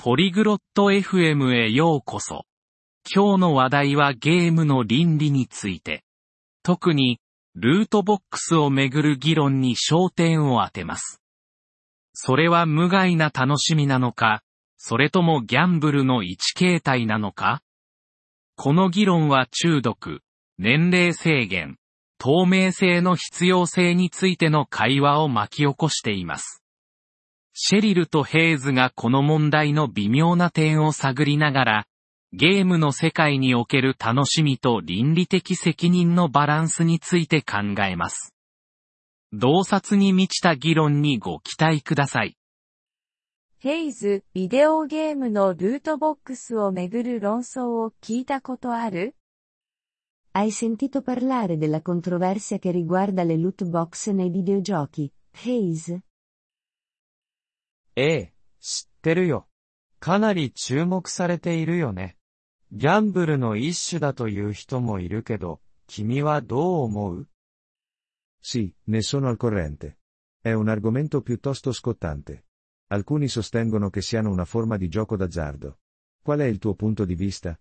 ポリグロット FM へようこそ。今日の話題はゲームの倫理について。特に、ルートボックスをめぐる議論に焦点を当てます。それは無害な楽しみなのか、それともギャンブルの一形態なのか？この議論は中毒、年齢制限、透明性の必要性についての会話を巻き起こしています。シェリルとヘイズがこの問題の微妙な点を探りながら、ゲームの世界における楽しみと倫理的責任のバランスについて考えます。洞察に満ちた議論にご期待ください。ヘイズ、ビデオゲームのルートボックスをめぐる論争を聞いたことある？Hai sentito parlare della controversia che riguarda le loot box nei videogiochi, Haze? ええ、知ってるよ。かなり注目されているよね。ギャンブルの一種だという人もいるけど、君はどう思う Sì, ne sono al corrente. È un argomento piuttosto scottante. Alcuni sostengono che siano una forma di gioco d'azzardo. Qual è il tuo punto di vista?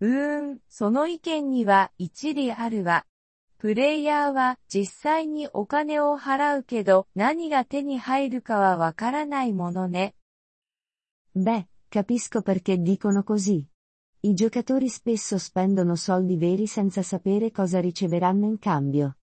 うーん、その意見には一理あるわ。プレイヤーは実際にお金を払うけど何が手に入るかはわからないものね。Beh, capisco perché dicono così. I giocatori spesso spendono soldi veri senza sapere cosa riceveranno in cambio.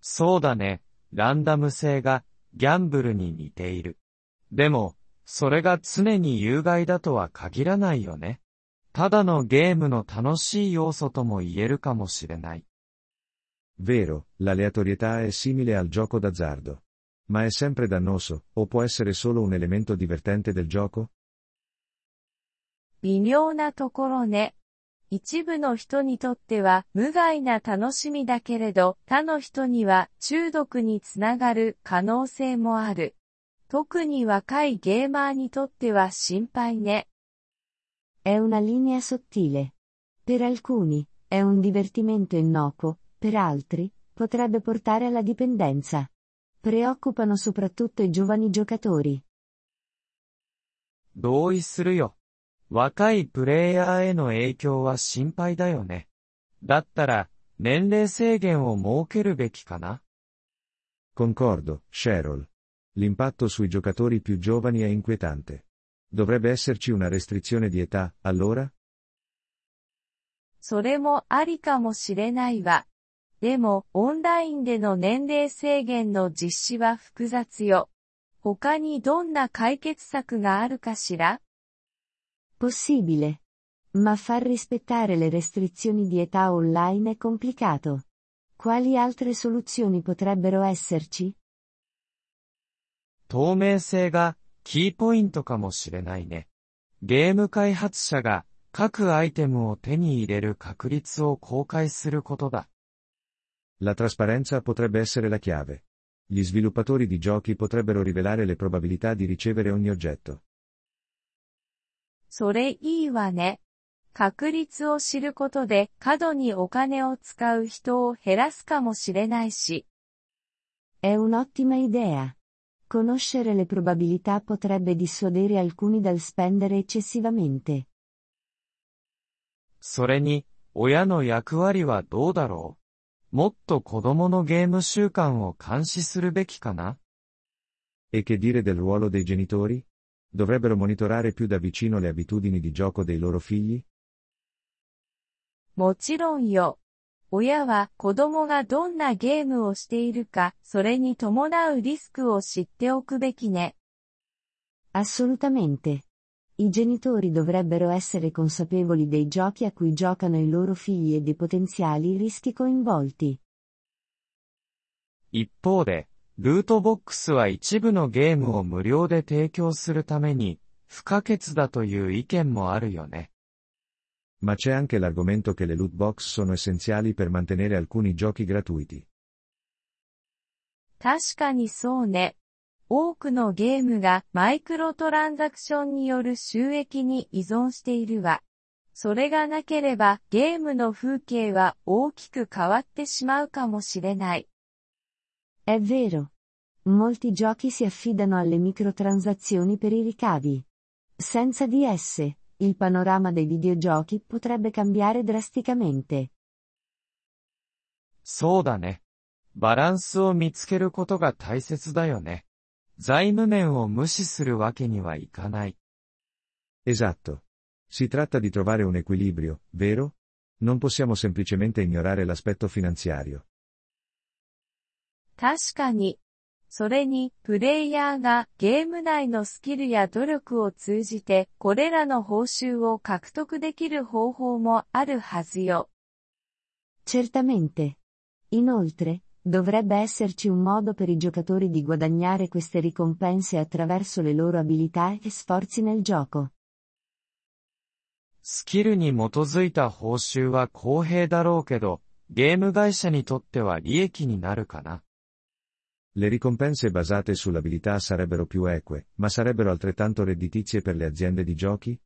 そうだね。ランダム性がギャンブルに似ている。でも、それが常に有害だとは限らないよね。ただのゲームの楽しい要素とも言えるかもしれない。Vero, l'aleatorietà è simile al gioco d'azzardo. Ma è sempre dannoso, o può essere solo un elemento divertente del gioco? 微妙なところね。一部の人にとっては無害な楽しみだけれど、他の人には中毒につながる可能性もある。特に若いゲーマーにとっては心配ね。È una linea sottile. Per alcuni, è un divertimento innocuo, per altri, potrebbe portare alla dipendenza. Preoccupano soprattutto i giovani giocatori. 同意するよ。若いプレイヤーへの影響は心配だよね。だったら、年齢制限を設けるべきかな Concordo, Cheryl. L'impatto sui giocatori più giovani è inquietante. Dovrebbe esserci una restrizione di età, allora? それもありかもしれないわ。でも、オンラインでの年齢制限の実施は複雑よ。他にどんな解決策があるかしら Possibile. Ma far rispettare le restrizioni di età online è complicato. Quali altre soluzioni potrebbero esserci? 透明性が キーポイントかもしれないね。ゲーム開発者が各アイテムを手に入れる確率を公開することだ。La trasparenza potrebbe essere la chiave. Gli sviluppatori di giochi potrebbero rivelare le probabilità di ricevere ogni oggetto. それいいわね。確率を知ることで過度にお金を使う人を減らすかもしれないし。È un'ottima idea. Conoscere le probabilità potrebbe dissuadere alcuni dal spendere eccessivamente. それに、親の役割はどうだろうもっと子供のゲーム習慣を監視するべきかな E che dire del ruolo dei genitori? Dovrebbero monitorare più da vicino le abitudini di gioco dei loro figli? もちろんよ。 親は子供がどんなゲームをしているか、それに伴うリスクを知っておくべきね。Assolutamente. I genitori dovrebbero essere consapevoli dei giochi a cui giocano i loro figli e dei potenziali rischi coinvolti. 一方で、ルートボックスは一部のゲームを無料で提供するために不可欠だという意見もあるよね。Ma c'è anche l'argomento che le loot box sono essenziali per mantenere alcuni giochi gratuiti. 確かにそうね。多くのゲームがマイクロトランザクションによる収益に依存しているわ。それがなければゲームの風景は大きく変わってしまうかもしれない。È vero. Molti giochi si affidano alle microtransazioni per i ricavi. Senza di esse, il panorama dei videogiochi potrebbe cambiare drasticamente. そうだね。バランスを見つけることが大切だよね。財務面を無視するわけにはいかない。 Esatto. Si tratta di trovare un equilibrio, vero? Non possiamo semplicemente ignorare l'aspetto finanziario. 確かに。 それに、プレイヤーがゲーム内のスキルや努力を通じて、これらの報酬を獲得できる方法もあるはずよ。Certamente. Inoltre, dovrebbe esserci un modo per i giocatori di guadagnare queste ricompense attraverso le loro abilità e sforzi nel gioco. スキルに基づいた報酬は公平だろうけど、ゲーム会社にとっては利益になるかな。Le ricompense basate sull'abilità sarebbero più eque, ma sarebbero altrettanto redditizie per le aziende di giochi?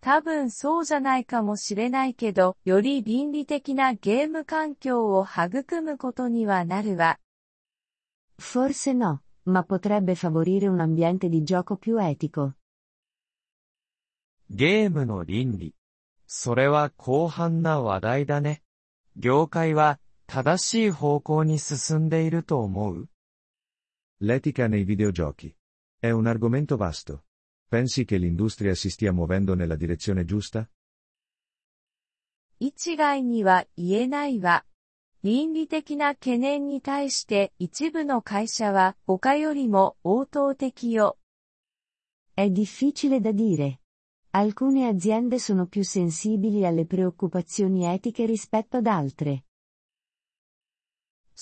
多分そうじゃないかもしれないけど、より倫理的なゲーム環境を育むことにはなるわ。 Forse no, ma potrebbe favorire un ambiente di gioco più etico. ゲームの倫理。それは広範な話題だね。業界は 正しい方向に進んでいると思う L'etica nei videogiochi. È un argomento vasto. Pensi che l'industria si stia muovendo nella direzione giusta? 一概には言えないわ。倫理的な懸念に対して一部の会社は他よりも応答的よ。 È difficile da dire. Alcune aziende sono più sensibili alle preoccupazioni etiche rispetto ad altre.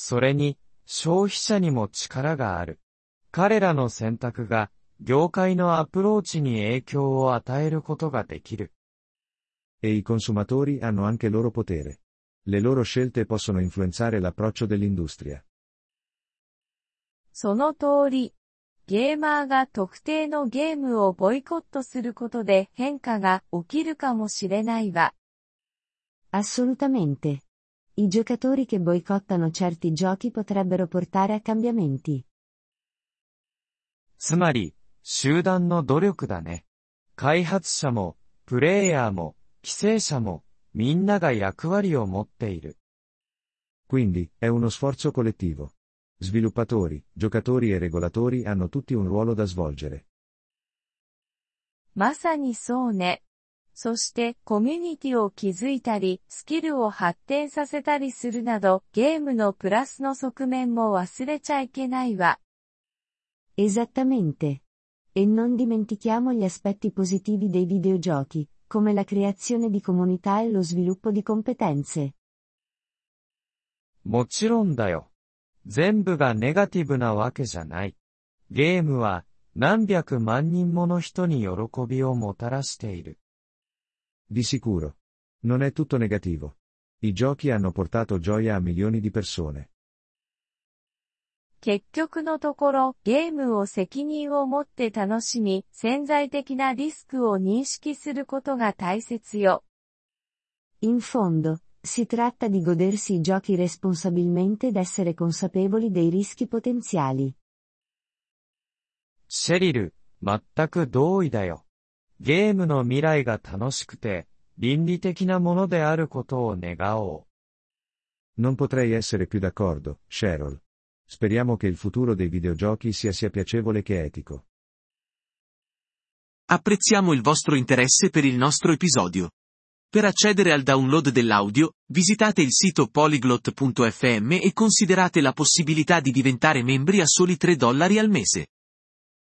それに、消費者にも力がある。彼らの選択が、業界のアプローチに影響を与えることができる。E i consumatori hanno anche loro potere. Le loro scelte possono influenzare l'approccio dell'industria. その通り。ゲーマーが特定のゲームをボイコットすることで変化が起きるかもしれないわ。Assolutamente. I giocatori che boicottano certi giochi potrebbero portare a cambiamenti. つまり、集団の努力だね。開発者も、プレイヤーも、規制者も、みんなが役割を持っている。 Quindi, è uno sforzo collettivo. Sviluppatori, giocatori e regolatori hanno tutti un ruolo da svolgere. まさにそうね。 そしてコミュニティを築いたり、スキルを発展させたりするなど、ゲームのプラスの側面も忘れちゃいけないわ。Esattamente. E non dimentichiamo gli aspetti positivi dei videogiochi, come la creazione di comunità e lo sviluppo di competenze. もちろんだよ。全部がネガティブなわけじゃない。ゲームは何百万人もの人に喜びをもたらしている。Di sicuro. Non è tutto negativo. I giochi hanno portato gioia a milioni di persone. 結局のところ、ゲームを責任を持って楽しみ、潜在的なリスクを認識することが大切よ。 In fondo, si tratta di godersi i giochi responsabilmente ed essere consapevoli dei rischi potenziali. シェリル、全く同意だよ。 ゲームの未来が楽しくて、倫理的なものであることを願おう。 Non potrei essere più d'accordo, Cheryl. Speriamo che il futuro dei videogiochi sia sia piacevole che etico. Apprezziamo il vostro interesse per il nostro episodio. Per accedere al download dell'audio, visitate il sito polyglot.fm e considerate la possibilità di diventare membri a soli 3 dollari al mese.